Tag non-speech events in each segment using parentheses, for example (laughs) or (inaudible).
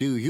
Do you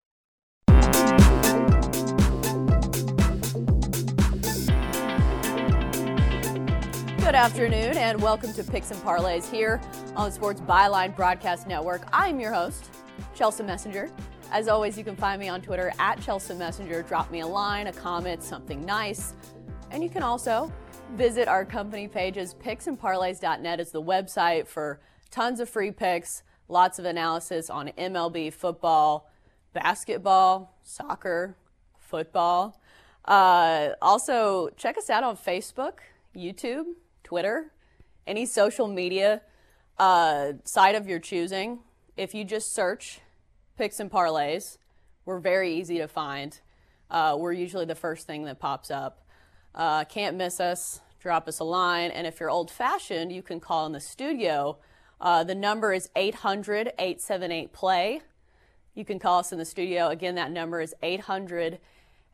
Good afternoon and welcome to Picks and Parlays here on the Sports Byline Broadcast Network. I'm your host, Chelsea Messenger. As always, you can find me on Twitter at Chelsea Messenger. Drop me a line, a comment, something nice. And you can also visit our company pages. Picksandparlays.net is the website for tons of free picks, lots of analysis on MLB, football, basketball, soccer, football. Uh, also, check us out on Facebook, YouTube, Twitter, any social media uh, site of your choosing. If you just search picks and parlays, we're very easy to find. Uh, we're usually the first thing that pops up. Uh, can't miss us. Drop us a line. And if you're old fashioned, you can call in the studio. Uh, the number is 800 878 play. You can call us in the studio. Again, that number is 800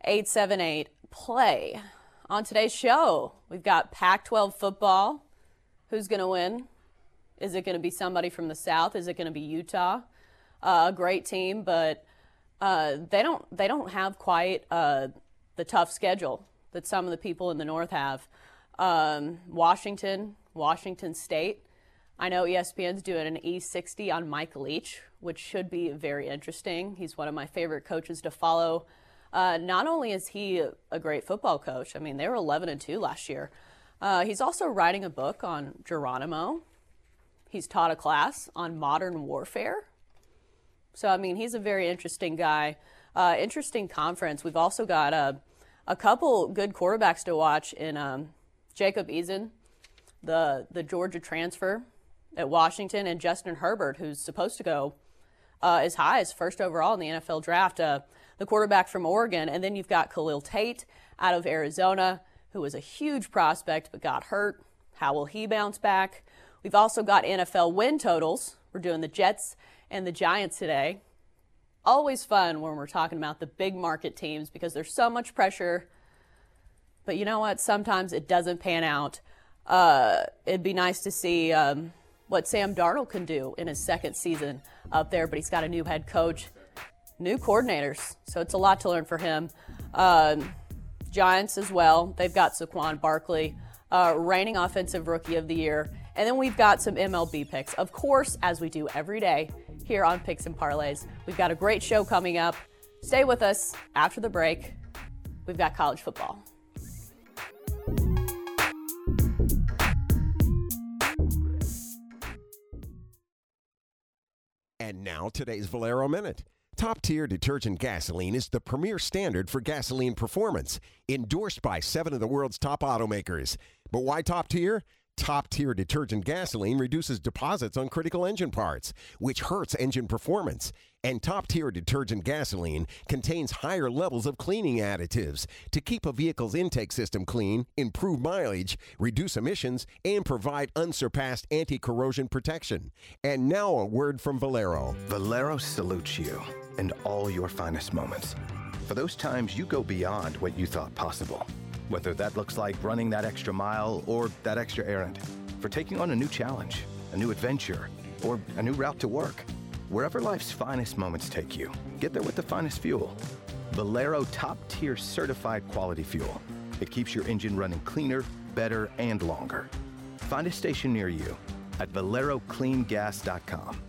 878 play. On today's show, we've got Pac 12 football. Who's going to win? Is it going to be somebody from the South? Is it going to be Utah? Uh, a great team, but uh, they don't they don't have quite uh, the tough schedule that some of the people in the North have. Um, Washington, Washington State. I know ESPN's doing an E60 on Mike Leach, which should be very interesting. He's one of my favorite coaches to follow. Uh, not only is he a great football coach, I mean, they were 11 and 2 last year. Uh, he's also writing a book on Geronimo. He's taught a class on modern warfare. So, I mean, he's a very interesting guy. Uh, interesting conference. We've also got a, a couple good quarterbacks to watch in um, Jacob Eason, the, the Georgia transfer at Washington, and Justin Herbert, who's supposed to go uh, as high as first overall in the NFL draft, uh, the quarterback from Oregon. And then you've got Khalil Tate out of Arizona, who was a huge prospect but got hurt. How will he bounce back? We've also got NFL win totals. We're doing the Jets and the Giants today. Always fun when we're talking about the big market teams because there's so much pressure. But you know what? Sometimes it doesn't pan out. Uh, it'd be nice to see um, what Sam Darnold can do in his second season up there, but he's got a new head coach, new coordinators, so it's a lot to learn for him. Um, Giants as well. They've got Saquon Barkley, uh, reigning offensive rookie of the year. And then we've got some MLB picks. Of course, as we do every day here on Picks and Parlays, we've got a great show coming up. Stay with us after the break. We've got college football. And now today's Valero Minute. Top tier detergent gasoline is the premier standard for gasoline performance, endorsed by seven of the world's top automakers. But why top tier? Top tier detergent gasoline reduces deposits on critical engine parts, which hurts engine performance. And top tier detergent gasoline contains higher levels of cleaning additives to keep a vehicle's intake system clean, improve mileage, reduce emissions, and provide unsurpassed anti corrosion protection. And now a word from Valero. Valero salutes you and all your finest moments. For those times you go beyond what you thought possible. Whether that looks like running that extra mile or that extra errand, for taking on a new challenge, a new adventure, or a new route to work. Wherever life's finest moments take you, get there with the finest fuel. Valero top tier certified quality fuel. It keeps your engine running cleaner, better, and longer. Find a station near you at ValeroCleanGas.com.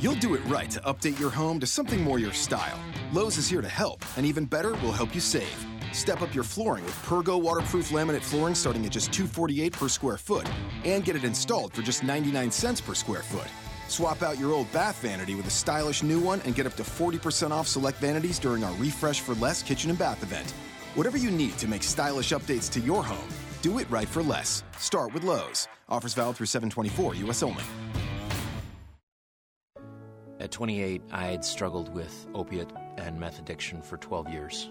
You'll do it right to update your home to something more your style. Lowe's is here to help, and even better, we'll help you save. Step up your flooring with Pergo waterproof laminate flooring starting at just 248 per square foot, and get it installed for just 99 cents per square foot. Swap out your old bath vanity with a stylish new one and get up to 40% off select vanities during our Refresh for Less kitchen and bath event. Whatever you need to make stylish updates to your home, do it right for less. Start with Lowe's. Offers valid through 724 US only. At 28, I had struggled with opiate and meth addiction for 12 years.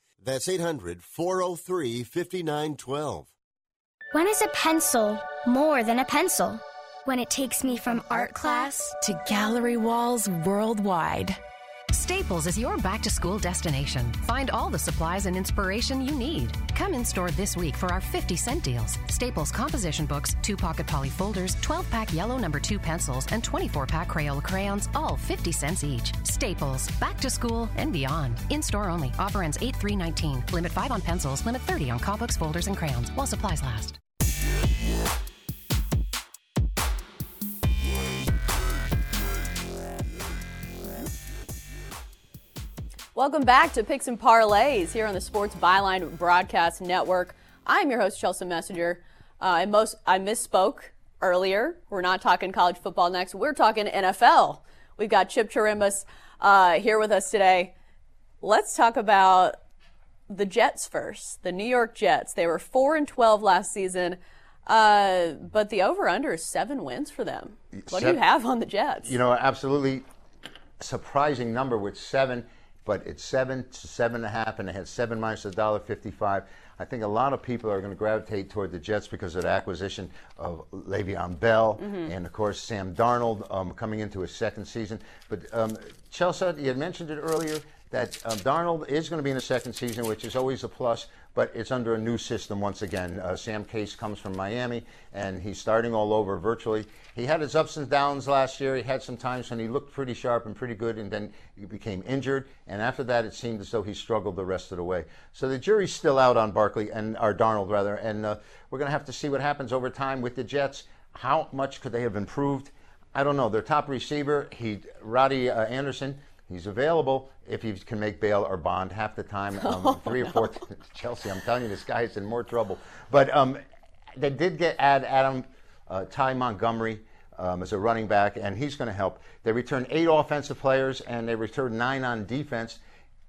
That's 800 403 5912. When is a pencil more than a pencil? When it takes me from art class to gallery walls worldwide. Staples is your back to school destination. Find all the supplies and inspiration you need. Come in store this week for our 50 cent deals. Staples composition books, two pocket poly folders, 12 pack yellow number two pencils, and 24 pack Crayola crayons, all 50 cents each. Staples, back to school and beyond. In store only. Offer ends 8 3 19. Limit 5 on pencils, limit 30 on call books, folders, and crayons while supplies last. Welcome back to Picks and Parlays here on the Sports Byline Broadcast Network. I'm your host, Chelsea Messenger. Uh, I, most, I misspoke earlier. We're not talking college football next. We're talking NFL. We've got Chip Chirimbus uh, here with us today. Let's talk about the Jets first. The New York Jets. They were four and twelve last season, uh, but the over/under is seven wins for them. What do you have on the Jets? You know, absolutely surprising number with seven but it's seven to seven and a half, and it has seven minus a dollar fifty-five. I think a lot of people are going to gravitate toward the Jets because of the acquisition of Le'Veon Bell Mm-hmm. and, of course, Sam Darnold um, coming into his second season. But um, Chelsea, you had mentioned it earlier that um, Darnold is going to be in the second season, which is always a plus. But it's under a new system once again. Uh, Sam Case comes from Miami, and he's starting all over virtually. He had his ups and downs last year. He had some times when he looked pretty sharp and pretty good, and then he became injured. And after that, it seemed as though he struggled the rest of the way. So the jury's still out on Barkley and or Darnold rather, and uh, we're going to have to see what happens over time with the Jets. How much could they have improved? I don't know. Their top receiver, he Robby uh, Anderson. He's available if he can make bail or bond half the time. (laughs) Um, three or four. (laughs) (laughs) Chelsea, I'm telling you, this guy is in more trouble. But um, they did get add Adam uh, Ty Montgomery um, as a running back, and he's going to help. They returned eight offensive players, and they returned nine on defense.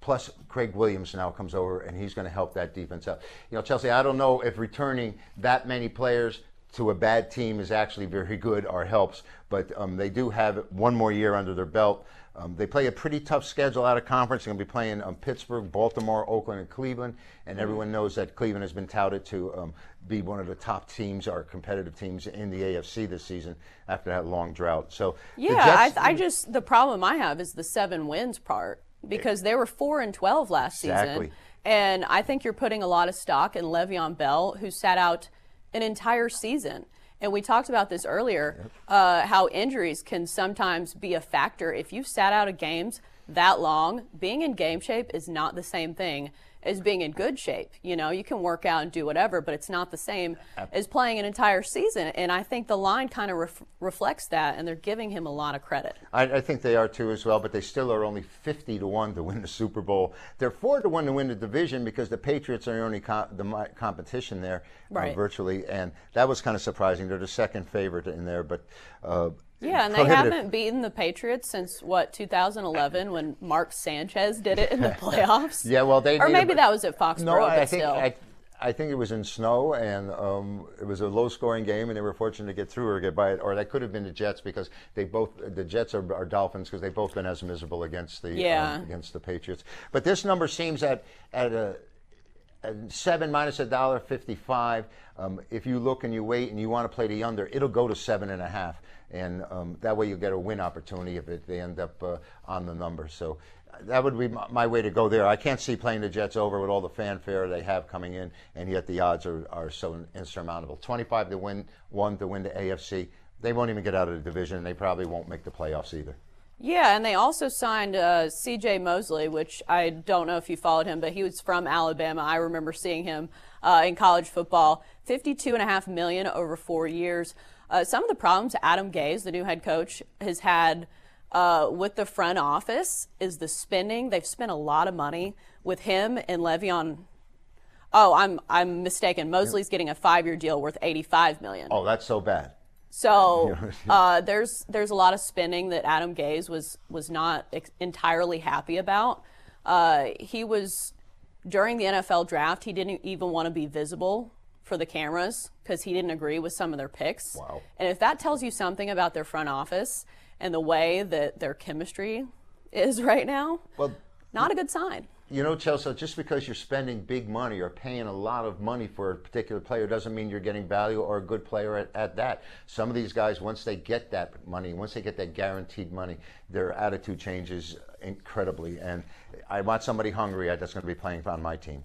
Plus, Craig Williams now comes over, and he's going to help that defense out. You know, Chelsea, I don't know if returning that many players to a bad team is actually very good or helps, but um, they do have one more year under their belt. Um, they play a pretty tough schedule out of conference. They're going to be playing um, Pittsburgh, Baltimore, Oakland, and Cleveland. And everyone knows that Cleveland has been touted to um, be one of the top teams or competitive teams in the AFC this season after that long drought. So Yeah, Jets- I, I just the problem I have is the seven wins part because they were four and twelve last Exactly. season, and I think you're putting a lot of stock in Le'Veon Bell, who sat out an entire season. And we talked about this earlier, uh, how injuries can sometimes be a factor. If you sat out of games that long, being in game shape is not the same thing as being in good shape. You know, you can work out and do whatever, but it's not the same as playing an entire season. And I think the line kind of ref- reflects that, and they're giving him a lot of credit. I, I think they are too as well, but they still are only 50 to 1 to win the Super Bowl. They're 4 to 1 to win the division because the Patriots are the only the competition there uh, virtually, and that was kind of surprising. They're the second favorite in there, but. Uh, Yeah, and they haven't beaten the Patriots since what 2011 when Mark Sanchez did it in the (laughs) playoffs. Yeah, well, they or need a- maybe that was at Foxborough, No, I think. I, I think it was in snow, and um, it was a low-scoring game, and they were fortunate to get through or get by it. Or that could have been the Jets because they both the Jets are, are Dolphins because they've both been as miserable against the Yeah. um, against the Patriots. But this number seems at at a seven minus a dollar fifty-five. Um, if you look and you wait and you want to play the under, it'll go to seven and a half, and um, that way you get a win opportunity if it, they end up uh, on the number. So uh, that would be my, my way to go there. I can't see playing the Jets over with all the fanfare they have coming in, and yet the odds are, are so insurmountable. Twenty-five to win, one to win the AFC. They won't even get out of the division, and they probably won't make the playoffs either. Yeah, and they also signed uh, C.J. Mosley, which I don't know if you followed him, but he was from Alabama. I remember seeing him uh, in college football. Fifty-two and a half million over four years. Uh, some of the problems Adam Gase, the new head coach, has had uh, with the front office is the spending. They've spent a lot of money with him and Le'Veon. Oh, I'm I'm mistaken. Mosley's getting a five-year deal worth eighty-five million. Oh, that's so bad. So (laughs) uh, there's there's a lot of spinning that Adam Gase was was not ex- entirely happy about. Uh, he was during the NFL draft. He didn't even want to be visible for the cameras because he didn't agree with some of their picks. Wow. And if that tells you something about their front office and the way that their chemistry is right now, Well, not a good sign. You know, Chelsea, just because you're spending big money or paying a lot of money for a particular player doesn't mean you're getting value or a good player at, at that. Some of these guys, once they get that money, once they get that guaranteed money, their attitude changes incredibly. And I want somebody hungry that's going to be playing on my team.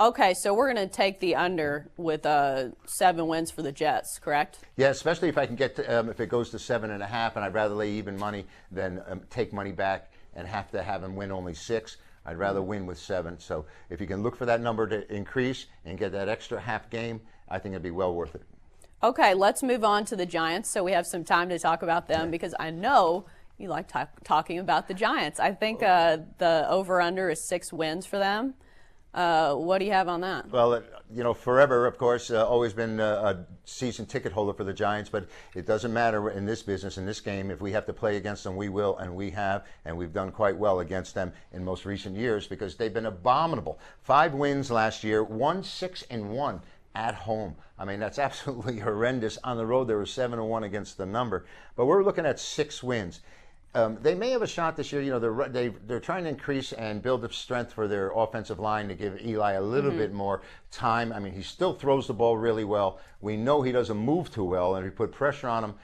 Okay, so we're going to take the under with uh, seven wins for the Jets, correct? Yeah, especially if I can get to, um, if it goes to seven and a half, and I'd rather lay even money than um, take money back and have to have them win only six. I'd rather win with seven. So if you can look for that number to increase and get that extra half game, I think it'd be well worth it. Okay, let's move on to the Giants so we have some time to talk about them because I know you like ta- talking about the Giants. I think uh, the over under is six wins for them. Uh, what do you have on that? Well, you know, forever, of course, uh, always been a, a season ticket holder for the Giants, but it doesn't matter in this business, in this game. If we have to play against them, we will, and we have, and we've done quite well against them in most recent years because they've been abominable. Five wins last year, one six and one at home. I mean, that's (laughs) absolutely horrendous. On the road, they were seven and one against the number, but we're looking at six wins. Um, they may have a shot this year. You know, they're they, they're trying to increase and build up strength for their offensive line to give Eli a little bit more time. I mean, he still throws the ball really well. We know he doesn't move too well, and if you put pressure on him,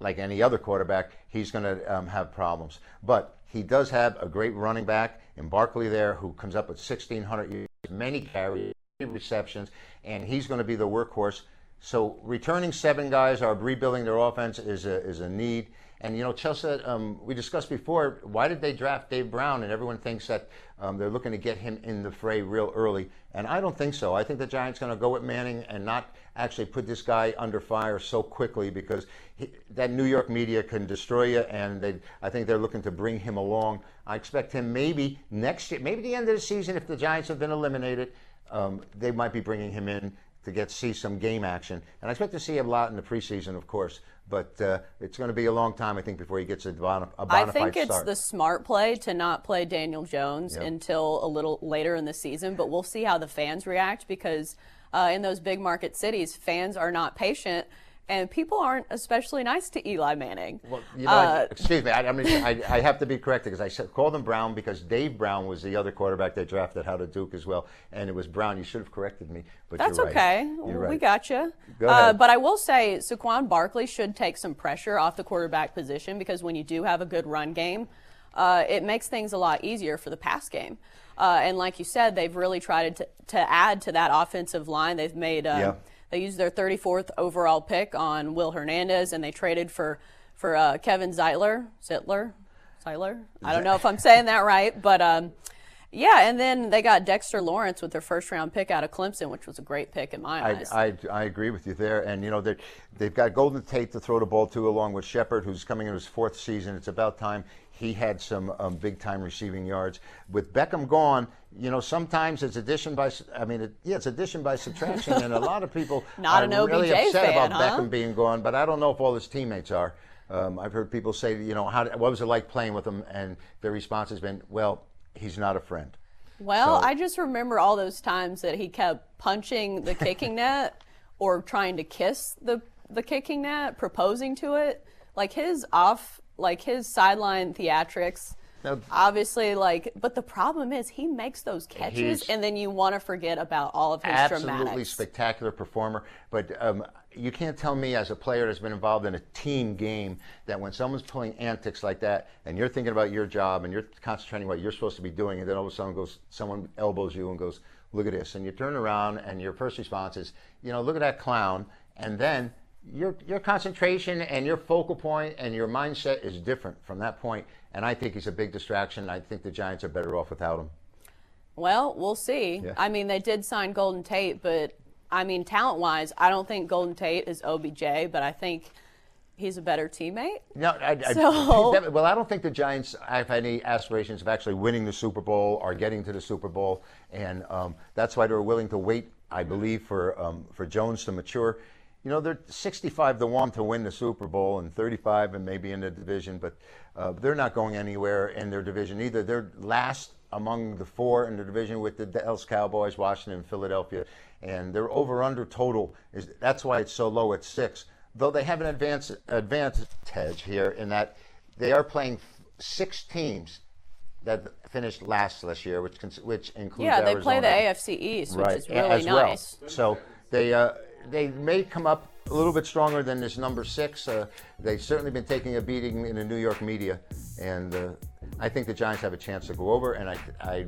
like any other quarterback, he's going to um, have problems. But he does have a great running back in Barkley there, who comes up with 1,600 yards, many carries, many receptions, and he's going to be the workhorse. So returning seven guys are rebuilding their offense is a, is a need. And you know, Chelsea, um, we discussed before, why did they draft Dave Brown? And everyone thinks that um, they're looking to get him in the fray real early. And I don't think so. I think the Giants going to go with Manning and not actually put this guy under fire so quickly because he, that New York media can destroy you. And they, I think they're looking to bring him along. I expect him maybe next year, maybe the end of the season, if the Giants have been eliminated, um, they might be bringing him in to get see some game action. And I expect to see him a lot in the preseason, of course. But uh, it's going to be a long time, I think, before he gets a bona, a bona I think it's start. the smart play to not play Daniel Jones Yep. until a little later in the season, but we'll see how the fans react because uh, in those big market cities, fans are not patient and people aren't especially nice to Eli Manning. Well, you know, Uh, excuse me. I, I, mean, I, I have to be corrected because I called him Brown because Dave Brown was the other quarterback they drafted out of Duke as well, and it was Brown. You should have corrected me, but That's you're right. okay. You're We right. got you. Go Uh, but I will say Saquon Barkley should take some pressure off the quarterback position because when you do have a good run game, uh, it makes things a lot easier for the pass game. Uh, and like you said, they've really tried to, to add to that offensive line. They've made uh, Yeah. They used their 34th overall pick on Will Hernandez, and they traded for for uh, Kevin Zeitler, Zeitler, Zeitler. I don't know if I'm saying that right, but um, yeah. And then they got Dexter Lawrence with their first round pick out of Clemson, which was a great pick in my I, eyes. I, I agree with you there. And, you know, they've got Golden Tate to throw the ball to, along with Shepard, who's coming in his fourth season. It's about time he had some um, big time receiving yards. With Beckham gone, you know, sometimes it's addition by, I mean, it, yeah, it's addition by subtraction. and a (laughs) lot of people Not are an really upset fan, about huh? Beckham being gone, but I don't know if all his teammates are. Um, I've heard people say, you know, how, what was it like playing with him? And their response has been, well, he's not a friend. Well, So- I just remember all those times that he kept punching the kicking (laughs) net or trying to kiss the the kicking net, proposing to it. Like his off, like his sideline theatrics. Obviously, like, but the problem is he makes those catches, He's- and then you want to forget about all of his absolutely dramatics. spectacular performer. But um, you can't tell me as a player that's been involved in a team game that when someone's pulling antics like that, and you're thinking about your job and you're concentrating what you're supposed to be doing, and then all of a sudden goes someone elbows you and goes, "Look at this," and you turn around and your first response is, "You know, look at that clown," and then. Your, your concentration and your focal point and your mindset is different from that point, and I think he's a big distraction. I think the Giants are better off without him. Well, we'll see. Yeah. I mean, they did sign Golden Tate, but I mean, talent wise, I don't think Golden Tate is OBJ, but I think he's a better teammate. No, I, I, So- that- well, I don't think the Giants have any aspirations of actually winning the Super Bowl or getting to the Super Bowl, and um, that's why they're willing to wait. I believe for um, for Jones to mature. You know, they're 65 to one to win the Super Bowl and 35 and maybe in the division, but uh, they're not going anywhere in their division either. They're last among the four in the division with the Dallas Cowboys, Washington, Philadelphia, and their over/under total is that's why it's so low at six. Though they have an advance, advantage here in that they are playing six teams that finished last this year, which which includes Yeah, they play the Arizona. AFC East, which right is really as well. nice. So they uh, they may come up a little bit stronger than this number six. Uh, they've certainly been taking a beating in the New York media, and uh, I think the Giants have a chance to go over. And I, I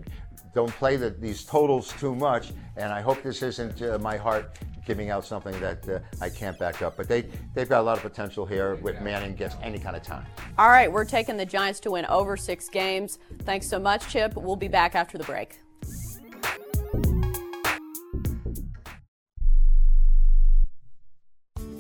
don't play the, these totals too much, and I hope this isn't uh, my heart giving out something that uh, I can't back up. But they they've got a lot of potential here with Manning gets any kind of time. All right, we're taking the Giants to win over six games. Thanks so much, Chip. We'll be back after the break.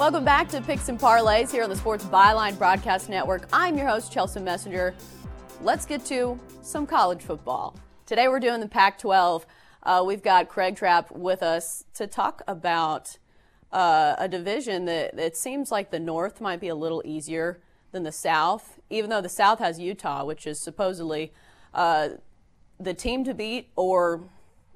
Welcome back to Picks and Parlays here on the Sports Byline Broadcast Network. I'm your host, Chelsea Messenger. Let's get to some college football. Today we're doing the Pac 12. Uh, we've got Craig Trapp with us to talk about uh, a division that it seems like the North might be a little easier than the South, even though the South has Utah, which is supposedly uh, the team to beat, or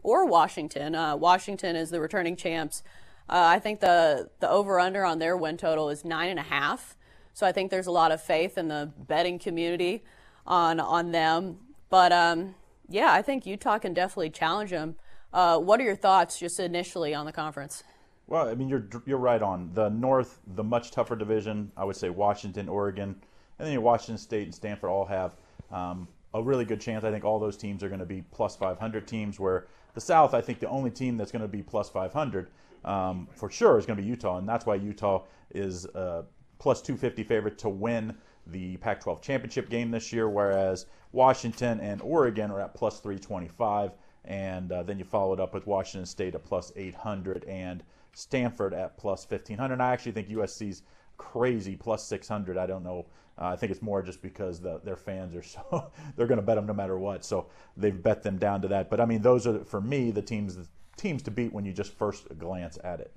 or Washington. Uh, Washington is the returning champs. Uh, I think the the over under on their win total is nine and a half. So I think there's a lot of faith in the betting community on on them. But um, yeah, I think Utah can definitely challenge them. Uh, what are your thoughts just initially on the conference? Well, I mean, you're you're right on the North, the much tougher division. I would say Washington, Oregon, and then Washington State and Stanford all have um, a really good chance. I think all those teams are going to be plus 500 teams. Where the South, I think the only team that's going to be plus 500 um, for sure is going to be Utah, and that's why Utah is a plus 250 favorite to win the Pac-12 championship game this year, whereas Washington and Oregon are at plus 325, and uh, then you follow it up with Washington State at plus 800 and Stanford at plus 1500. I actually think USC's crazy plus 600. I don't know. Uh, I think it's more just because the, their fans are (laughs) so they're going to bet them no matter what. So they've bet them down to that. But I mean, those are for me the teams teams to beat when you just first glance at it.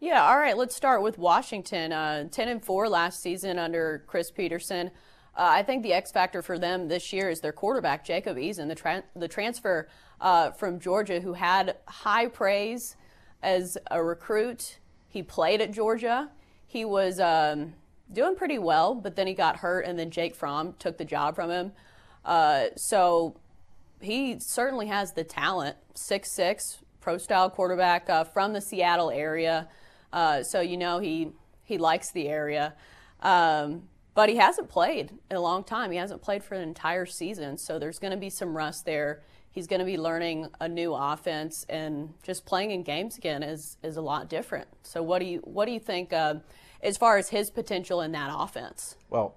Yeah, all right. Let's start with Washington. Uh, Ten and four last season under Chris Petersen. Uh, I think the X factor for them this year is their quarterback Jacob Eason, the tra- the transfer uh, from Georgia, who had high praise as a recruit. He played at Georgia. He was um, doing pretty well, but then he got hurt, and then Jake Fromm took the job from him. Uh, so he certainly has the talent. Six six, pro style quarterback uh, from the Seattle area. Uh, so you know he he likes the area. Um, but he hasn't played in a long time. He hasn't played for an entire season, so there's going to be some rust there. He's going to be learning a new offense, and just playing in games again is is a lot different. So what do you what do you think uh, as far as his potential in that offense? Well,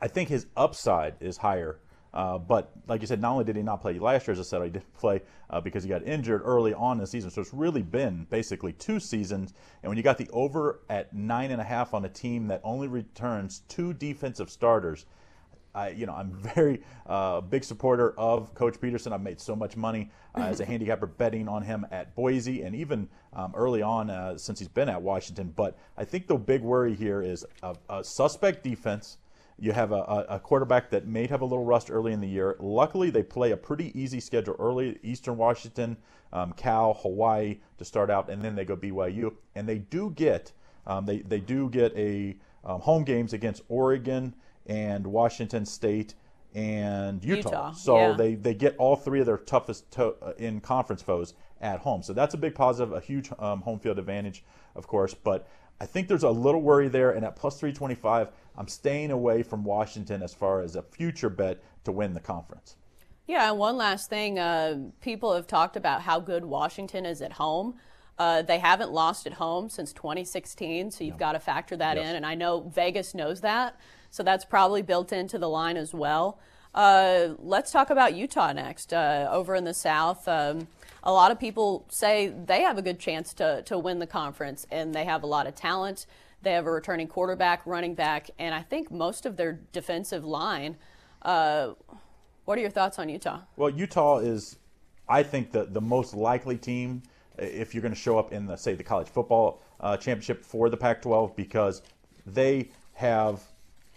I think his upside is higher uh, but like you said, not only did he not play last year, as I said, he didn't play uh, because he got injured early on in the season. So it's really been basically two seasons. And when you got the over at nine and a half on a team that only returns two defensive starters, I, you know, I'm (laughs) very uh, big supporter of Coach Petersen. I've made so much money uh, as a (laughs) handicapper betting on him at Boise and even um, early on uh, since he's been at Washington. But I think the big worry here is a, a suspect defense you have a, a, quarterback that may have a little rust early in the year. Luckily, they play a pretty easy schedule early Eastern Washington, um, Cal, Hawaii to start out, and then they go BYU. And they do get um, they, they do get a um, home games against Oregon and Washington State and Utah. Utah so yeah. they, they get all three of their toughest to, uh, in conference foes at home. So that's a big positive, a huge um, home field advantage, of course. But I think there's a little worry there, and at plus 325, I'm staying away from Washington as far as a future bet to win the conference. Yeah, and one last thing. Uh, people have talked about how good Washington is at home. Uh, they haven't lost at home since 2016, so you've no. got to factor that yes. in. And I know Vegas knows that, so that's probably built into the line as well. Uh, let's talk about Utah next. Uh, over in the South, um, a lot of people say they have a good chance to, to win the conference, and they have a lot of talent. They have a returning quarterback, running back, and I think most of their defensive line. Uh, what are your thoughts on Utah? Well, Utah is, I think, the, the most likely team if you're going to show up in the say the college football uh, championship for the Pac-12 because they have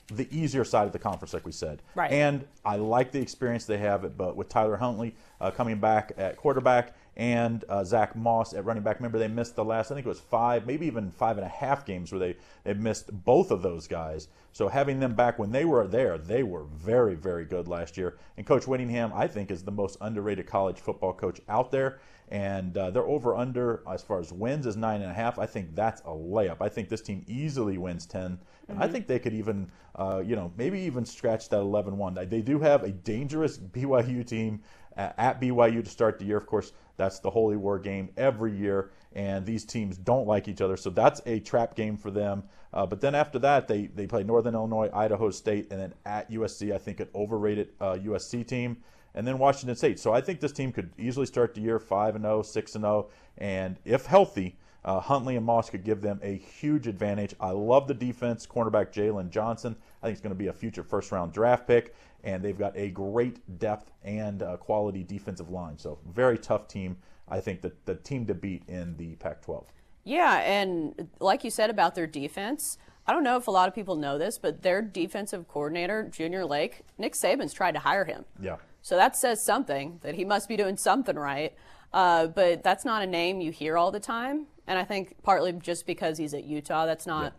the easier side of the conference, like we said. Right. And I like the experience they have, but with Tyler Huntley uh, coming back at quarterback and uh, Zach Moss at running back. Remember, they missed the last, I think it was five, maybe even five and a half games where they, they missed both of those guys. So having them back when they were there, they were very, very good last year. And Coach Whittingham, I think, is the most underrated college football coach out there. and uh, they're over under as far as wins is nine and a half. I think that's a layup. I think this team easily wins 10. And I Mhm. think they could even, uh, you know, maybe even scratch that 11 1. They do have a dangerous BYU team at BYU to start the year. Of course, that's the Holy War game every year, and these teams don't like each other. So that's a trap game for them. Uh, but then after that, they, they play Northern Illinois, Idaho State, and then at USC, I think an overrated uh, USC team, and then Washington State. So I think this team could easily start the year 5 and 0, 6 and 0, and if healthy, uh, Huntley and Moss could give them a huge advantage. I love the defense. Cornerback Jaylon Johnson, I think it's going to be a future first round draft pick, and they've got a great depth and uh, quality defensive line. So very tough team. I think that the team to beat in the Pac-12. Yeah, and like you said about their defense, I don't know if a lot of people know this, but their defensive coordinator, Junior Lake, Nick Saban's tried to hire him. Yeah. So that says something that he must be doing something right. Uh, but that's not a name you hear all the time. And I think partly just because he's at Utah, that's not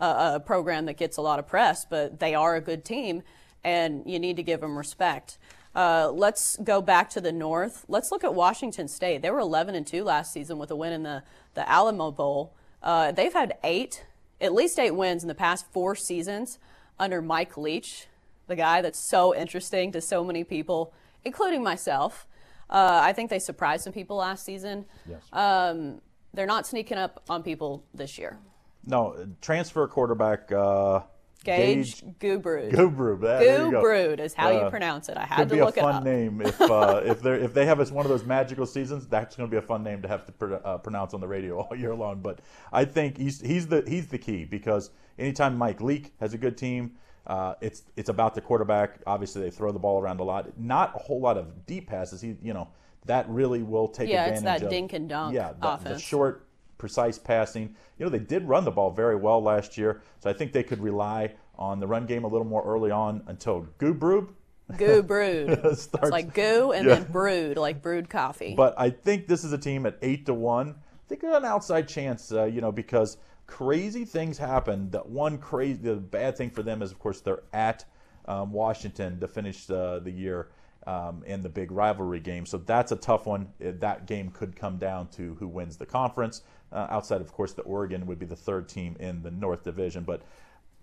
a, a program that gets a lot of press, but they are a good team, and you need to give them respect. Uh, let's go back to the north. Let's look at Washington State. They were 11 and 2 last season with a win in the, the Alamo Bowl. Uh, they've had eight, at least eight wins in the past four seasons under Mike Leach, the guy that's so interesting to so many people, including myself. Uh, I think they surprised some people last season. Yes. Um, they're not sneaking up on people this year. No, transfer quarterback. Uh, Gage Gubrud. Gubrud. Gubrud is how you Uh, pronounce it. I had to look it up. could be a fun name if uh, (laughs) if they if they have us one of those magical seasons. That's going to be a fun name to have to pr- uh, pronounce on the radio (laughs) all year long. But I think he's he's the he's the key because anytime Mike Leach has a good team, uh, it's it's about the quarterback. Obviously, they throw the ball around a lot. Not a whole lot of deep passes. He you know that really will take Yeah, advantage Yeah, it's that of dink and dunk yeah the, the short precise passing. You know, they did run the ball very well last year, so I think they could rely on the run game a little more early on until Goo Gubrub. Goo brewed. (laughs) it's like goo and Yeah. then brewed, like brewed coffee. But I think this is a team at eight to one. I think an outside chance, uh, you know, because crazy things happen. The one crazy, the bad thing for them is, of course, they're at um, Washington to finish uh, the year um, in the big rivalry game. So that's a tough one. That game could come down to who wins the conference. Uh, outside, of course, the Oregon would be the third team in the North Division. But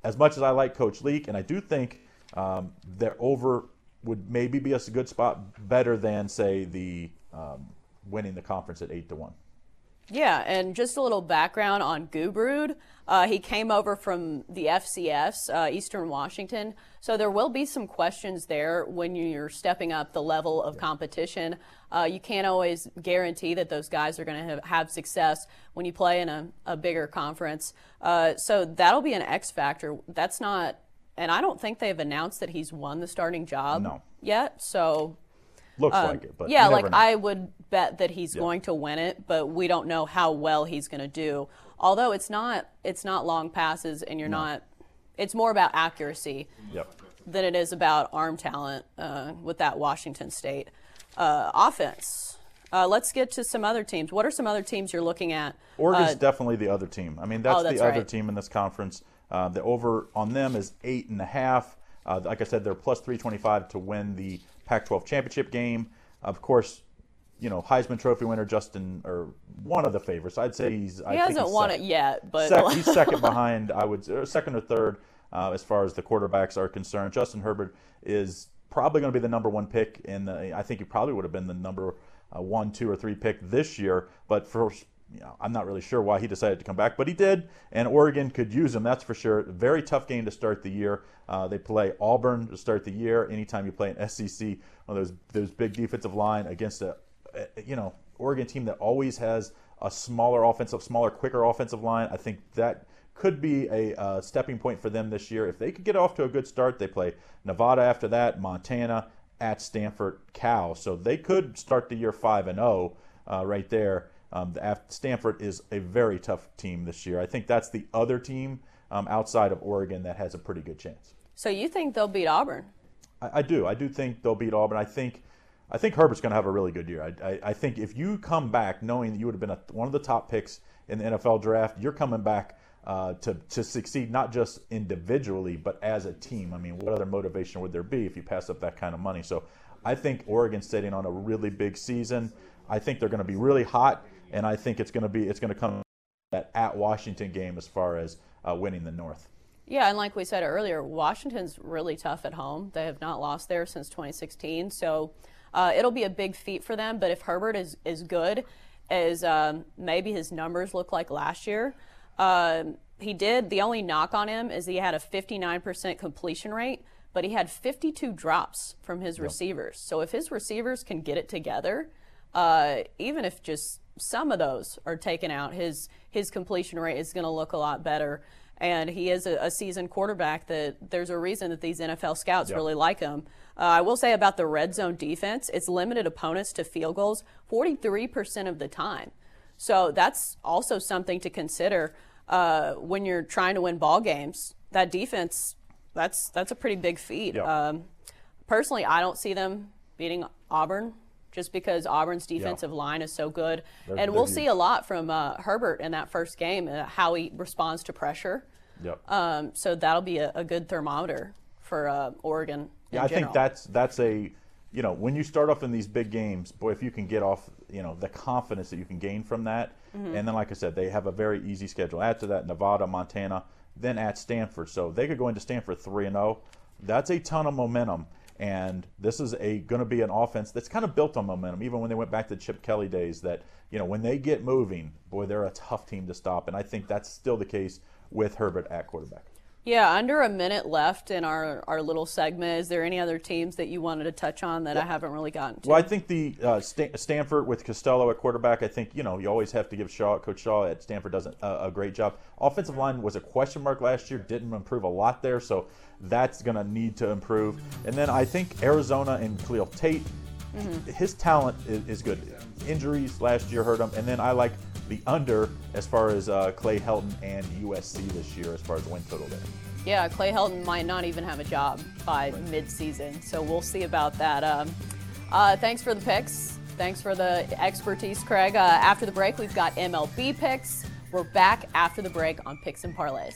as much as I like Coach Leach, and I do think um, they're over would maybe be a good spot, better than say the um, winning the conference at eight to one. Yeah, and just a little background on Gubrud. Uh, he came over from the FCS, uh, Eastern Washington. So there will be some questions there when you're stepping up the level of competition. Uh, you can't always guarantee that those guys are going to have, have success when you play in a, a bigger conference. Uh, so that'll be an X factor. That's not, and I don't think they've announced that he's won the starting job No. yet. So Looks um, like it, but yeah, like know. I would bet that he's Yeah. going to win it, but we don't know how well he's going to do. Although it's not it's not long passes, and you're not. It's more about accuracy Yep. than it is about arm talent uh, with that Washington State uh, offense. Uh, let's get to some other teams. What are some other teams you're looking at? Oregon's Uh, definitely the other team. I mean, that's, Oh, that's the other team in this conference. Uh, the over on them is eight and a half. Uh, like I said, they're plus 325 to win the Pac-12 championship game. Of course, you know Heisman Trophy winner Justin, or one of the favorites. I'd say he's. He think hasn't he's won second. it yet, but (laughs) he's second behind. I would or second or third uh, as far as the quarterbacks are concerned. Justin Herbert is probably going to be the number one pick in the. I think he probably would have been the number uh, one, two, or three pick this year. But for I'm not really sure why he decided to come back, but he did, and Oregon could use him. That's for sure. Very tough game to start the year. Uh, they play Auburn to start the year. Anytime you play an SEC, one of those those big defensive line against a, you know Oregon team that always has a smaller offensive, smaller, quicker offensive line. I think that could be a uh, stepping point for them this year. If they could get off to a good start, they play Nevada after that, Montana at Stanford, Cal. So they could start the year five and zero uh, right there. Um, Stanford is a very tough team this year. I think that's the other team um, outside of Oregon that has a pretty good chance. so you think they'll beat Auburn? I, I do. I do think they'll beat Auburn. I think. I think Herbert's going to have a really good year. I, I, I think if you come back knowing that you would have been a, one of the top picks in the NFL draft, you're coming back uh, to to succeed not just individually but as a team. I mean, what other motivation would there be if you pass up that kind of money? So, I think Oregon's sitting on a really big season. I think they're going to be really hot, and I think it's going to be it's going to come that at Washington game as far as uh, winning the North. Yeah, and like we said earlier, Washington's really tough at home. They have not lost there since 2016, so uh, it'll be a big feat for them. But if Herbert is is good as um, maybe his numbers look like last year, um, he did. The only knock on him is he had a 59% completion rate, but he had 52 drops from his yep. receivers. So if his receivers can get it together, uh, even if just some of those are taken out, his his completion rate is going to look a lot better. And he is a, a, seasoned quarterback that there's a reason that these NFL scouts yep. really like him. Uh, I will say about the red zone defense, it's limited opponents to field goals 43% of the time. So that's also something to consider uh, when you're trying to win ball games. That defense, that's that's a pretty big feat. Yep. Um, personally, I don't see them beating Auburn just because Auburn's defensive yeah. line is so good. They're, and we'll see a lot from uh, Herbert in that first game, uh, how he responds to pressure. Yep. Um, so that'll be a, a good thermometer for uh, Oregon. Yeah, I general. think that's that's a you know when you start off in these big games, boy, if you can get off you know the confidence that you can gain from that, mm-hmm. and then like I said, they have a very easy schedule. After that, Nevada, Montana, then at Stanford. So they could go into Stanford three and zero. Oh. That's a ton of momentum. And this is a going to be an offense that's kind of built on momentum. Even when they went back to Chip Kelly days, that you know when they get moving, boy, they're a tough team to stop. And I think that's still the case with Herbert at quarterback. Yeah, under a minute left in our, our little segment. Is there any other teams that you wanted to touch on that I haven't really gotten to? Well, I think the uh, St- Stanford with Costello at quarterback. I think you know you always have to give Shaw, Coach Shaw at Stanford does a, a great job. Offensive line was a question mark last year. Didn't improve a lot there, so that's going to need to improve. And then I think Arizona and Khalil Tate. Mm-hmm. His talent is, is good. Injuries last year hurt him, and then I like the under as far as uh, Clay Helton and USC this year as far as win total there. Yeah, Clay Helton might not even have a job by right. mid-season, so we'll see about that. Um, uh, thanks for the picks. Thanks for the expertise, Craig. Uh, after the break, we've got MLB picks. We're back after the break on Picks and Parlays.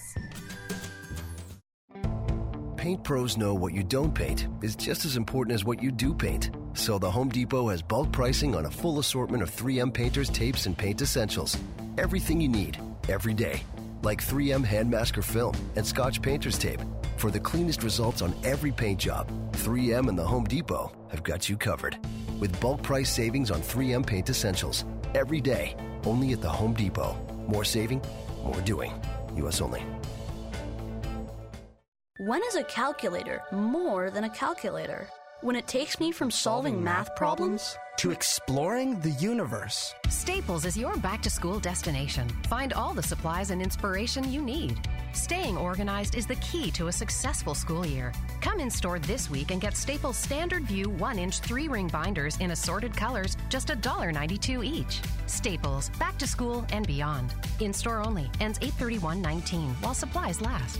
Paint pros know what you don't paint is just as important as what you do paint. So the Home Depot has bulk pricing on a full assortment of 3M painters, tapes, and paint essentials. Everything you need, every day like 3M Hand Masker Film and Scotch Painter's Tape. For the cleanest results on every paint job, 3M and the Home Depot have got you covered. With bulk price savings on 3M paint essentials. Every day, only at the Home Depot. More saving, more doing. U.S. only. When is a calculator more than a calculator? When it takes me from solving, solving math problems to exploring the universe. Staples is your back to school destination. Find all the supplies and inspiration you need. Staying organized is the key to a successful school year. Come in store this week and get Staples Standard View 1 inch 3 ring binders in assorted colors, just $1.92 each. Staples, back to school and beyond. In store only, ends 831.19 while supplies last.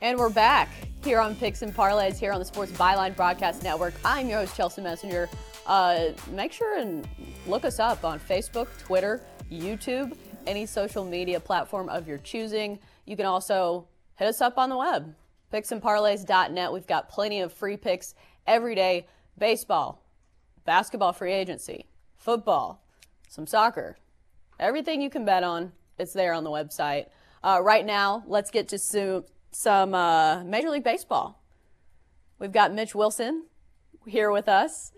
And we're back here on Picks and Parlays here on the Sports Byline Broadcast Network. I'm your host, Chelsea Messenger. Uh, make sure and look us up on Facebook, Twitter, YouTube, any social media platform of your choosing. You can also hit us up on the web, picksandparlays.net. We've got plenty of free picks every day baseball, basketball free agency, football, some soccer, everything you can bet on. It's there on the website. Uh, right now, let's get to some, some uh, Major League Baseball. We've got Mitch Wilson here with us.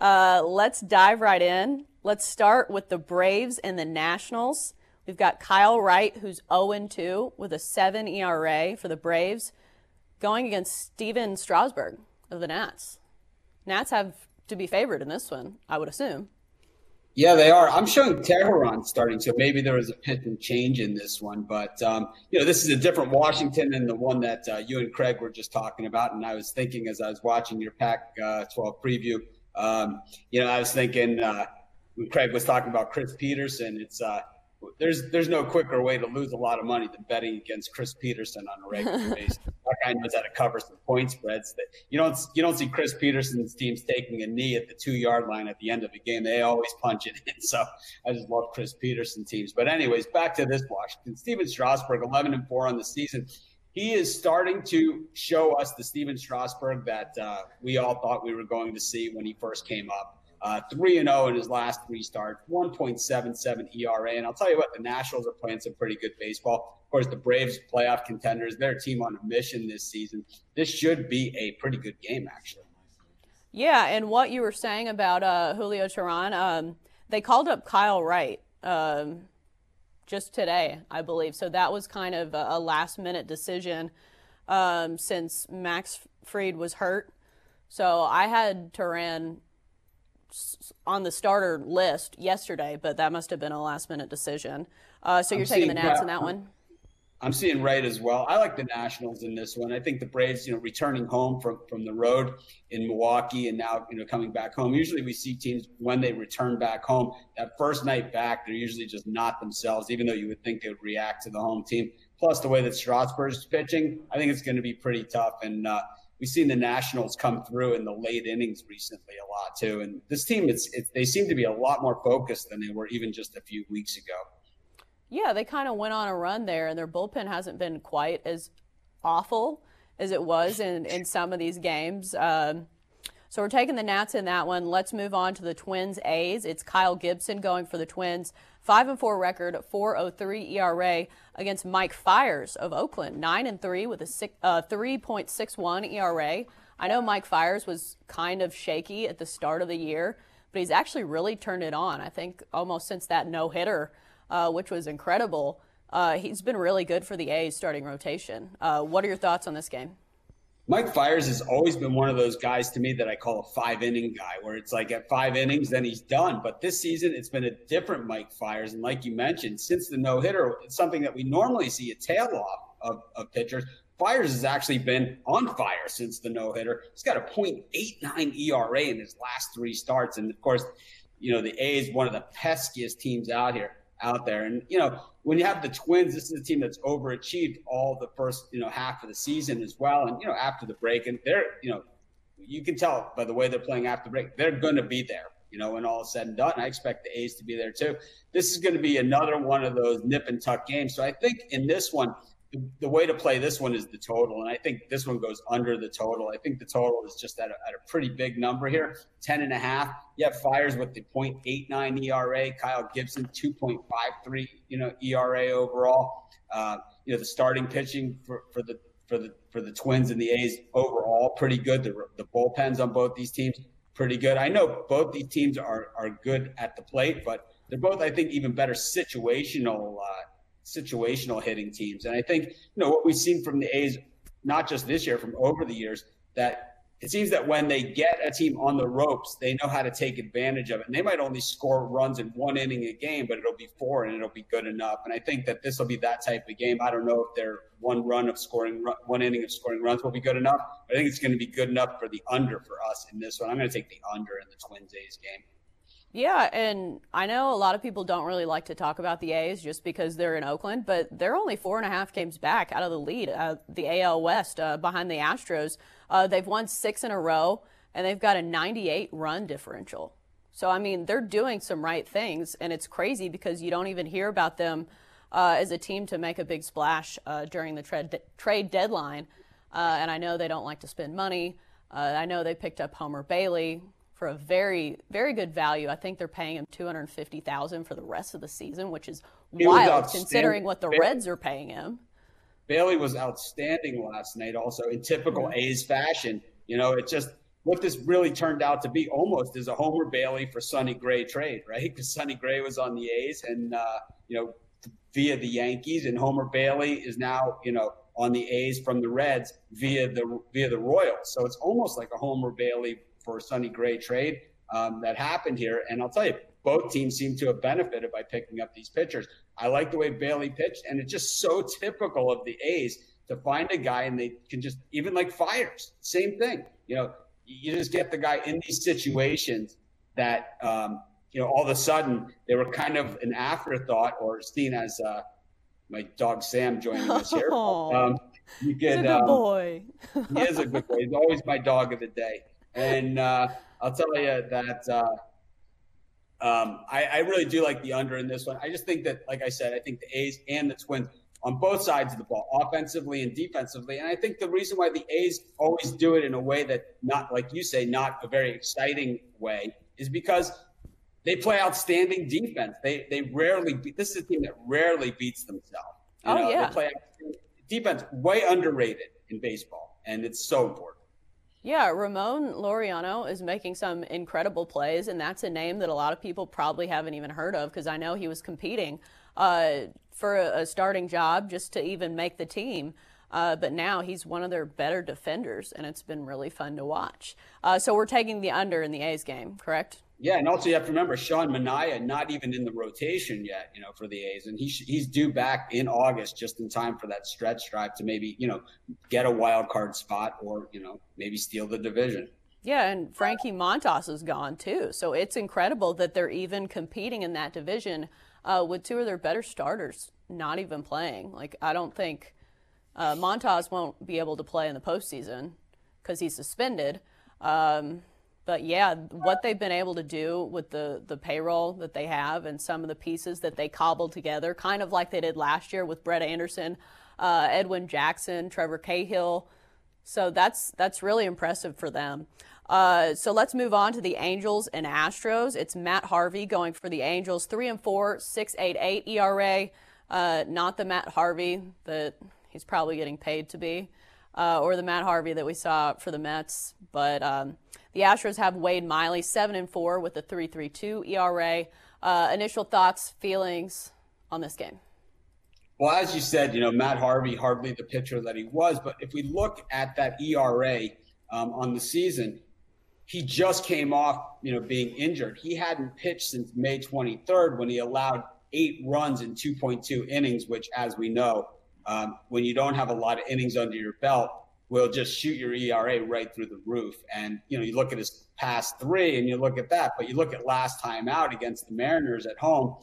Uh, let's dive right in. Let's start with the Braves and the Nationals. We've got Kyle Wright, who's 0 2 with a 7 ERA for the Braves, going against Stephen Strasburg of the Nats. Nats have to be favored in this one, I would assume. Yeah, they are. I'm showing Teheran starting, so maybe there was a and change in this one. But um, you know, this is a different Washington than the one that uh, you and Craig were just talking about. And I was thinking as I was watching your Pac-12 uh, preview, um, you know, I was thinking uh, when Craig was talking about Chris Petersen, it's uh, there's there's no quicker way to lose a lot of money than betting against Chris Petersen on a regular (laughs) basis. That guy knows how to cover some point spreads. That you don't you don't see Chris Petersen's teams taking a knee at the two yard line at the end of a game. They always punch it in. (laughs) So I just love Chris Petersen teams. But anyways, back to this Washington. Stephen Strasburg, 11 and four on the season. He is starting to show us the Stephen Strasburg that uh, we all thought we were going to see when he first came up. Uh, 3 and 0 in his last three starts, 1.77 ERA. And I'll tell you what, the Nationals are playing some pretty good baseball. Of course, the Braves, playoff contenders, their team on a mission this season. This should be a pretty good game, actually. Yeah, and what you were saying about uh, Julio Teheran, um, they called up Kyle Wright um, just today, I believe. So that was kind of a, last minute decision um, since Max Fried was hurt. So I had Teheran on the starter list yesterday, but that must have been a last minute decision. Uh, so you're I'm taking the Nats in that one? I'm seeing right as well. I like the Nationals in this one. I think the Braves, you know, returning home from from the road in Milwaukee and now, you know, coming back home. Usually we see teams when they return back home, that first night back, they're usually just not themselves, even though you would think they would react to the home team. Plus the way that Strasburg's pitching, I think it's going to be pretty tough. And uh, we've seen the Nationals come through in the late innings recently a lot too. And this team, it's, it's they seem to be a lot more focused than they were even just a few weeks ago. Yeah, they kind of went on a run there, and their bullpen hasn't been quite as awful as it was in, in some of these games. Um, so we're taking the Nats in that one. Let's move on to the Twins A's. It's Kyle Gibson going for the Twins. 5 and 4 record, 403 ERA against Mike Fiers of Oakland. 9 and 3 with a uh, 3.61 ERA. I know Mike Fiers was kind of shaky at the start of the year, but he's actually really turned it on. I think almost since that no hitter, uh, which was incredible. Uh, he's been really good for the A's starting rotation. Uh, what are your thoughts on this game? Mike Fiers has always been one of those guys to me that I call a five inning guy, where it's like at five innings, then he's done. But this season, it's been a different Mike Fiers. And like you mentioned, since the no hitter, it's something that we normally see a tail off of, of pitchers. Fiers has actually been on fire since the no hitter. He's got a .89 ERA in his last three starts. And of course, you know, the A's, one of the peskiest teams out here out there. And, you know, when you have the Twins, this is a team that's overachieved all the first, you know, half of the season as well. And, you know, after the break, and they're, you know, you can tell by the way they're playing after the break, they're going to be there, you know, when all is said and done. I expect the A's to be there too. This is going to be another one of those nip and tuck games. So I think in this one, the, way to play this one is the total. And I think this one goes under the total. I think the total is just at a, at a pretty big number here 10 and a half. You have Fiers with the 0.89 ERA, Kyle Gibson 2.53, you know, ERA overall. Uh, you know, the starting pitching for, for the for the for the Twins and the A's overall pretty good. The, the bullpens on both these teams pretty good. I know both these teams are are good at the plate, but they're both, I think, even better situational uh, situational hitting teams. And I think you know what we've seen from the A's, not just this year, from over the years, that it seems that when they get a team on the ropes, they know how to take advantage of it. And they might only score runs in one inning a game, but it'll be four and it'll be good enough. And I think that this will be that type of game. I don't know if their one run of scoring, one inning of scoring runs will be good enough. I think it's going to be good enough for the under for us in this one. I'm going to take the under in the Twins A's game. Yeah, and I know a lot of people don't really like to talk about the A's just because they're in Oakland, but they're only four and a half games back out of the lead, uh, the AL West, uh, behind the Astros. Uh, they've won six in a row, and they've got a 98 run differential. So, I mean, they're doing some right things, and it's crazy because you don't even hear about them uh, as a team to make a big splash uh, during the trade, trade deadline. Uh, and I know they don't like to spend money. I know they picked up Homer Bailey, for a very very good value. I think they're paying him two hundred fifty thousand for the rest of the season, which is wild considering what the Bailey, Reds are paying him. Bailey was outstanding last night, also in typical mm-hmm. A's fashion. You know, it just what this really turned out to be almost is a Homer Bailey for Sonny Gray trade, right? (laughs) Because Sonny Gray was on the A's and uh, you know via the Yankees, and Homer Bailey is now you know on the A's from the Reds via the via the Royals. So it's almost like a Homer Bailey for a Sonny Gray trade um, that happened here. And I'll tell you, both teams seem to have benefited by picking up these pitchers. I like the way Bailey pitched, and it's just so typical of the A's to find a guy and they can just even like Fiers, same thing. You know, you just get the guy in these situations that um, you know all of a sudden they were kind of an afterthought or seen as uh, my dog Sam joining us here. (laughs) Um, you get, He's a good um, boy. he is a good boy. He's always my dog of the day. And uh, I'll tell you that uh, um, I, I, really do like the under in this one. I just think that, like I said, I think the A's and the Twins on both sides of the ball, offensively and defensively. And I think the reason why the A's always do it in a way that not, like you say, not a very exciting way, is because they play outstanding defense. They they rarely beat. This is a team that rarely beats themselves. You oh know, yeah. They play defense way underrated in baseball, and it's so important. Yeah, Ramon Laureano is making some incredible plays, and that's a name that a lot of people probably haven't even heard of because I know he was competing uh, for a, starting job just to even make the team. Uh, but now he's one of their better defenders, and it's been really fun to watch. Uh, so we're taking the under in the A's game, correct? Yeah, and also you have to remember Sean Manaea not even in the rotation yet, you know, for the A's, and he he's due back in August just in time for that stretch drive to maybe you know get a wild card spot or you know maybe steal the division. Yeah, and Frankie Montas is gone too, so it's incredible that they're even competing in that division uh, with two of their better starters not even playing. Like I don't think uh, Montas won't be able to play in the postseason because he's suspended. Um, but yeah, what they've been able to do with the, the payroll that they have and some of the pieces that they cobbled together, kind of like they did last year with Brett Anderson, uh, Edwin Jackson, Trevor Cahill. So that's that's really impressive for them. Uh, so let's move on to the Angels and Astros. It's Matt Harvey going for the Angels, three and four, six eight eight ERA. Uh, not the Matt Harvey that he's probably getting paid to be, uh, or the Matt Harvey that we saw for the Mets, but. Um, the Astros have Wade Miley, 7 and 4 with a 3.32 ERA. Uh, initial thoughts, feelings on this game? Well, as you said, you know, Matt Harvey, hardly the pitcher that he was. But if we look at that ERA um, on the season, he just came off, you know, being injured. He hadn't pitched since May 23rd when he allowed eight runs in 2.2 innings, which, as we know, um, when you don't have a lot of innings under your belt, will just shoot your ERA right through the roof. And, you know, you look at his past three and you look at that, but you look at last time out against the Mariners at home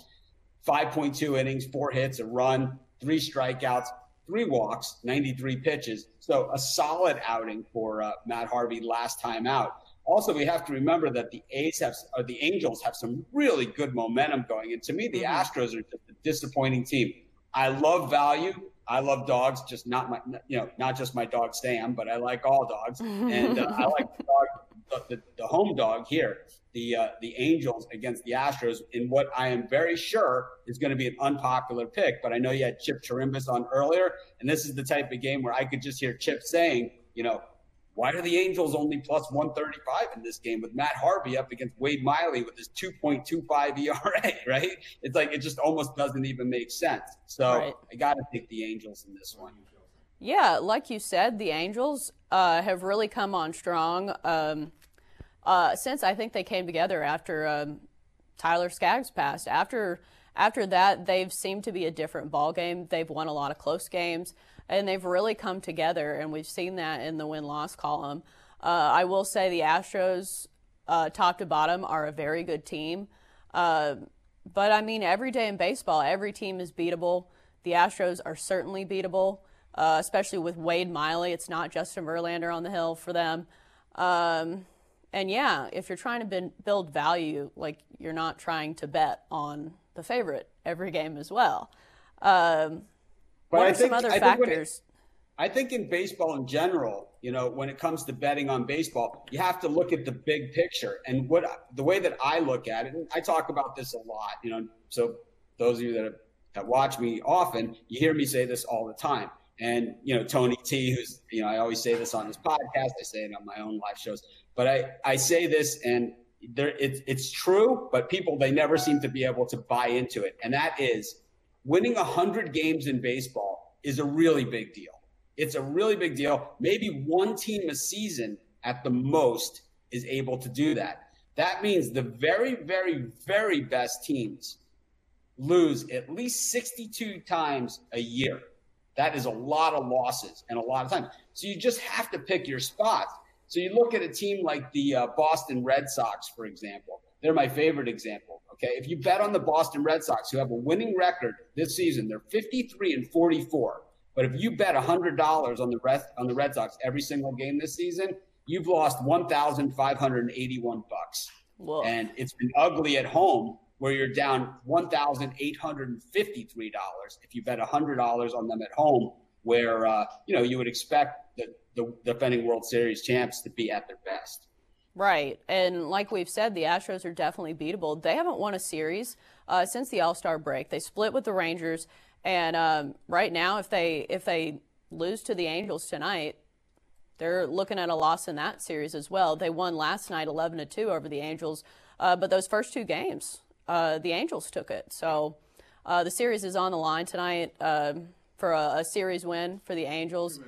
5.2 innings, four hits, a run, three strikeouts, three walks, 93 pitches. So a solid outing for uh, Matt Harvey last time out. Also, we have to remember that the A's have, or the Angels have some really good momentum going. And to me, the mm-hmm. Astros are just a disappointing team. I love value. I love dogs, just not my, you know, not just my dog Sam, but I like all dogs, and uh, I like the, dog, the, the, home dog here, the uh, the Angels against the Astros, in what I am very sure is going to be an unpopular pick. But I know you had Chip Chirimbes on earlier, and this is the type of game where I could just hear Chip saying, you know, Why are the Angels only plus 135 in this game with Matt Harvey up against Wade Miley with his 2.25 ERA, (laughs) right? It's like it just almost doesn't even make sense. So right. I got to pick the Angels in this one. Yeah, like you said, the Angels uh, have really come on strong um, uh, since I think they came together after um, Tyler Skaggs passed. After after that, they've seemed to be a different ball game. They've won a lot of close games and they've really come together, and we've seen that in the win loss column. Uh, I will say the Astros, uh, top to bottom, are a very good team. Uh, but I mean, every day in baseball, every team is beatable. The Astros are certainly beatable, uh, especially with Wade Miley. It's not Justin Verlander on the hill for them. Um, and yeah, if you're trying to build value, like you're not trying to bet on the favorite every game as well. Um, but what I are think, some other I factors? Think it, I think in baseball in general, you know, when it comes to betting on baseball, you have to look at the big picture. And what the way that I look at it, and I talk about this a lot, you know, so those of you that, have, that watch me often, you hear me say this all the time. And you know, Tony T, who's you know, I always say this on his podcast. I say it on my own live shows. But I I say this, and there it's it's true, but people they never seem to be able to buy into it. And that is winning 100 games in baseball is a really big deal. It's a really big deal. Maybe one team a season at the most is able to do that. That means the very, very, very best teams lose at least 62 times a year. That is a lot of losses and a lot of time. So you just have to pick your spots. So you look at a team like the uh, Boston Red Sox, for example. They're my favorite example. Okay. If you bet on the Boston Red Sox, who have a winning record this season, they're 53 and 44. But if you bet $100 on the Red, on the Red Sox every single game this season, you've lost 1,581 bucks. And it's been ugly at home where you're down $1,853 if you bet $100 on them at home, where, uh, you know, you would expect the, the defending World Series champs to be at their best. Right. And like we've said, the Astros are definitely beatable. They haven't won a series uh, since the All Star break. They split with the Rangers. And um, right now, if they if they lose to the Angels tonight, they're looking at a loss in that series as well. They won last night 11 to 2 over the Angels. Uh, but those first two games, uh, the Angels took it. So uh, the series is on the line tonight um, for a, a, series win for the Angels.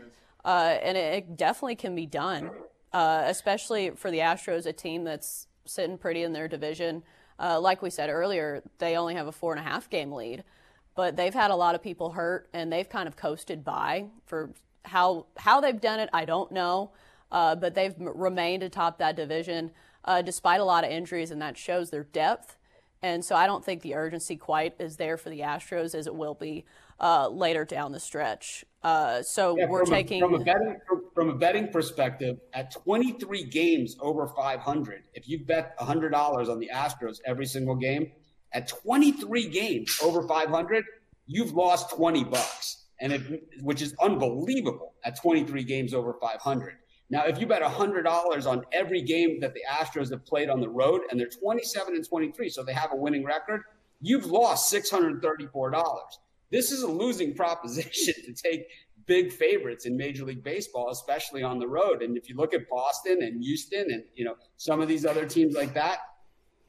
Uh, and it, it definitely can be done uh, especially for the Astros, a team that's sitting pretty in their division. Uh, like we said earlier, they only have a four and a half game lead, but they've had a lot of people hurt and they've kind of coasted by for how how they've done it. I don't know, uh, but they've remained atop that division uh, despite a lot of injuries, and that shows their depth. And so I don't think the urgency quite is there for the Astros as it will be uh, later down the stretch. Uh, so yeah, we're from taking a, from a betting from a betting perspective at 23 games over 500. If you bet $100 on the Astros every single game, at 23 games over 500, you've lost 20 bucks, and it, which is unbelievable at 23 games over 500. Now, if you bet $100 on every game that the Astros have played on the road, and they're 27 and 23, so they have a winning record, you've lost $634. This is a losing proposition (laughs) to take big favorites in Major League Baseball, especially on the road. And if you look at Boston and Houston and you know some of these other teams like that,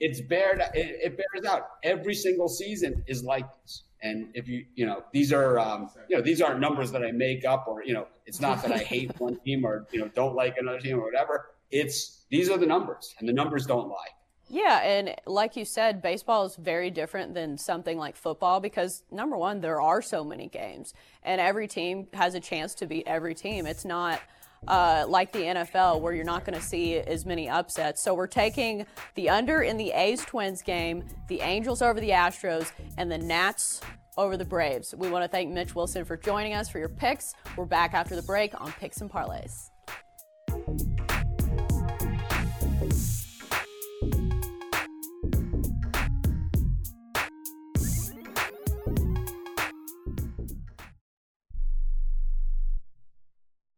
it's bared it, it bears out. Every single season is like this. And if you you know these are um, you know these aren't numbers that I make up or you know it's not that I (laughs) hate one team or you know don't like another team or whatever. It's these are the numbers, and the numbers don't lie. Yeah, and like you said, baseball is very different than something like football because number one, there are so many games, and every team has a chance to beat every team. It's not uh, like the NFL where you're not going to see as many upsets. So we're taking the under in the A's Twins game, the Angels over the Astros, and the Nats over the Braves. We want to thank Mitch Wilson for joining us for your picks. We're back after the break on Picks and Parlays.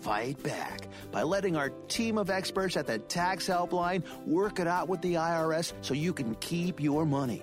Fight back by letting our team of experts at the tax helpline work it out with the IRS so you can keep your money.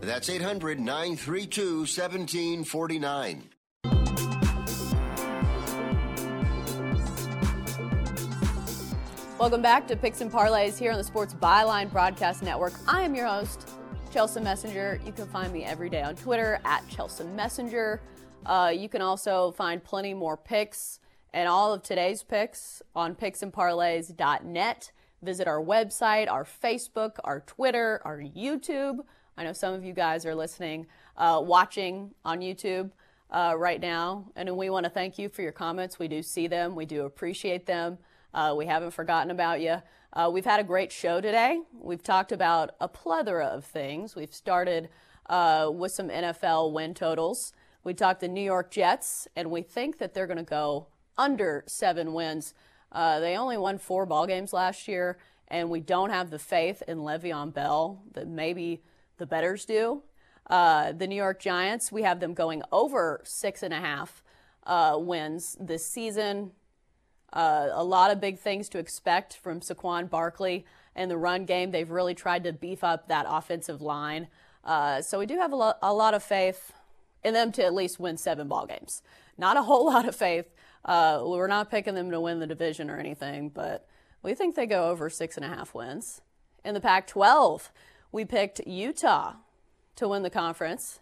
That's 800 932 1749. Welcome back to Picks and Parlays here on the Sports Byline Broadcast Network. I am your host, Chelsea Messenger. You can find me every day on Twitter at Chelsea Messenger. Uh, you can also find plenty more picks and all of today's picks on picksandparlays.net. Visit our website, our Facebook, our Twitter, our YouTube. I know some of you guys are listening, uh, watching on YouTube uh, right now, and we want to thank you for your comments. We do see them, we do appreciate them. Uh, we haven't forgotten about you. Uh, we've had a great show today. We've talked about a plethora of things. We've started uh, with some NFL win totals. We talked the New York Jets, and we think that they're going to go under seven wins. Uh, they only won four ball games last year, and we don't have the faith in Le'Veon Bell that maybe the betters do. Uh, the New York Giants, we have them going over six and a half uh, wins this season. Uh, a lot of big things to expect from Saquon Barkley in the run game. They've really tried to beef up that offensive line. Uh, so we do have a, lo- a, lot of faith in them to at least win seven ball games. Not a whole (laughs) lot of faith. Uh, we're not picking them to win the division or anything, but we think they go over six and a half wins. In the Pac 12, we picked Utah to win the conference,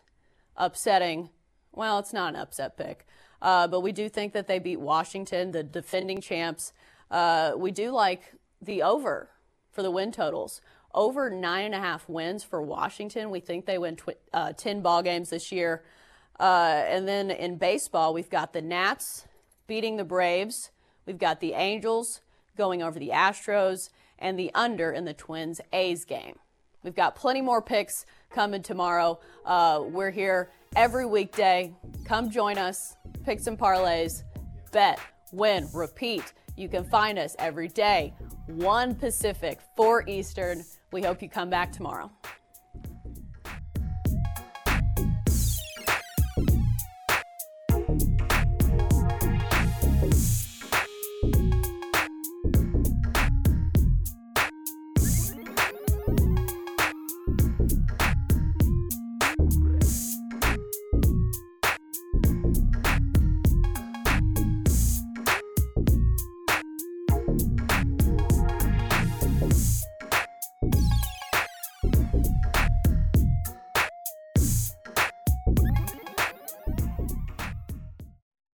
upsetting, well, it's not an upset pick. Uh, but we do think that they beat Washington, the defending champs. Uh, we do like the over for the win totals. Over nine and a half wins for Washington. We think they win tw- uh, 10 ball games this year. Uh, and then in baseball, we've got the Nats beating the Braves. We've got the Angels going over the Astros and the under in the Twins A's game. We've got plenty more picks coming tomorrow. Uh, we're here every weekday. Come join us. Picks and parlays. Bet, win, repeat. You can find us every day, 1 Pacific, 4 Eastern. We hope you come back tomorrow.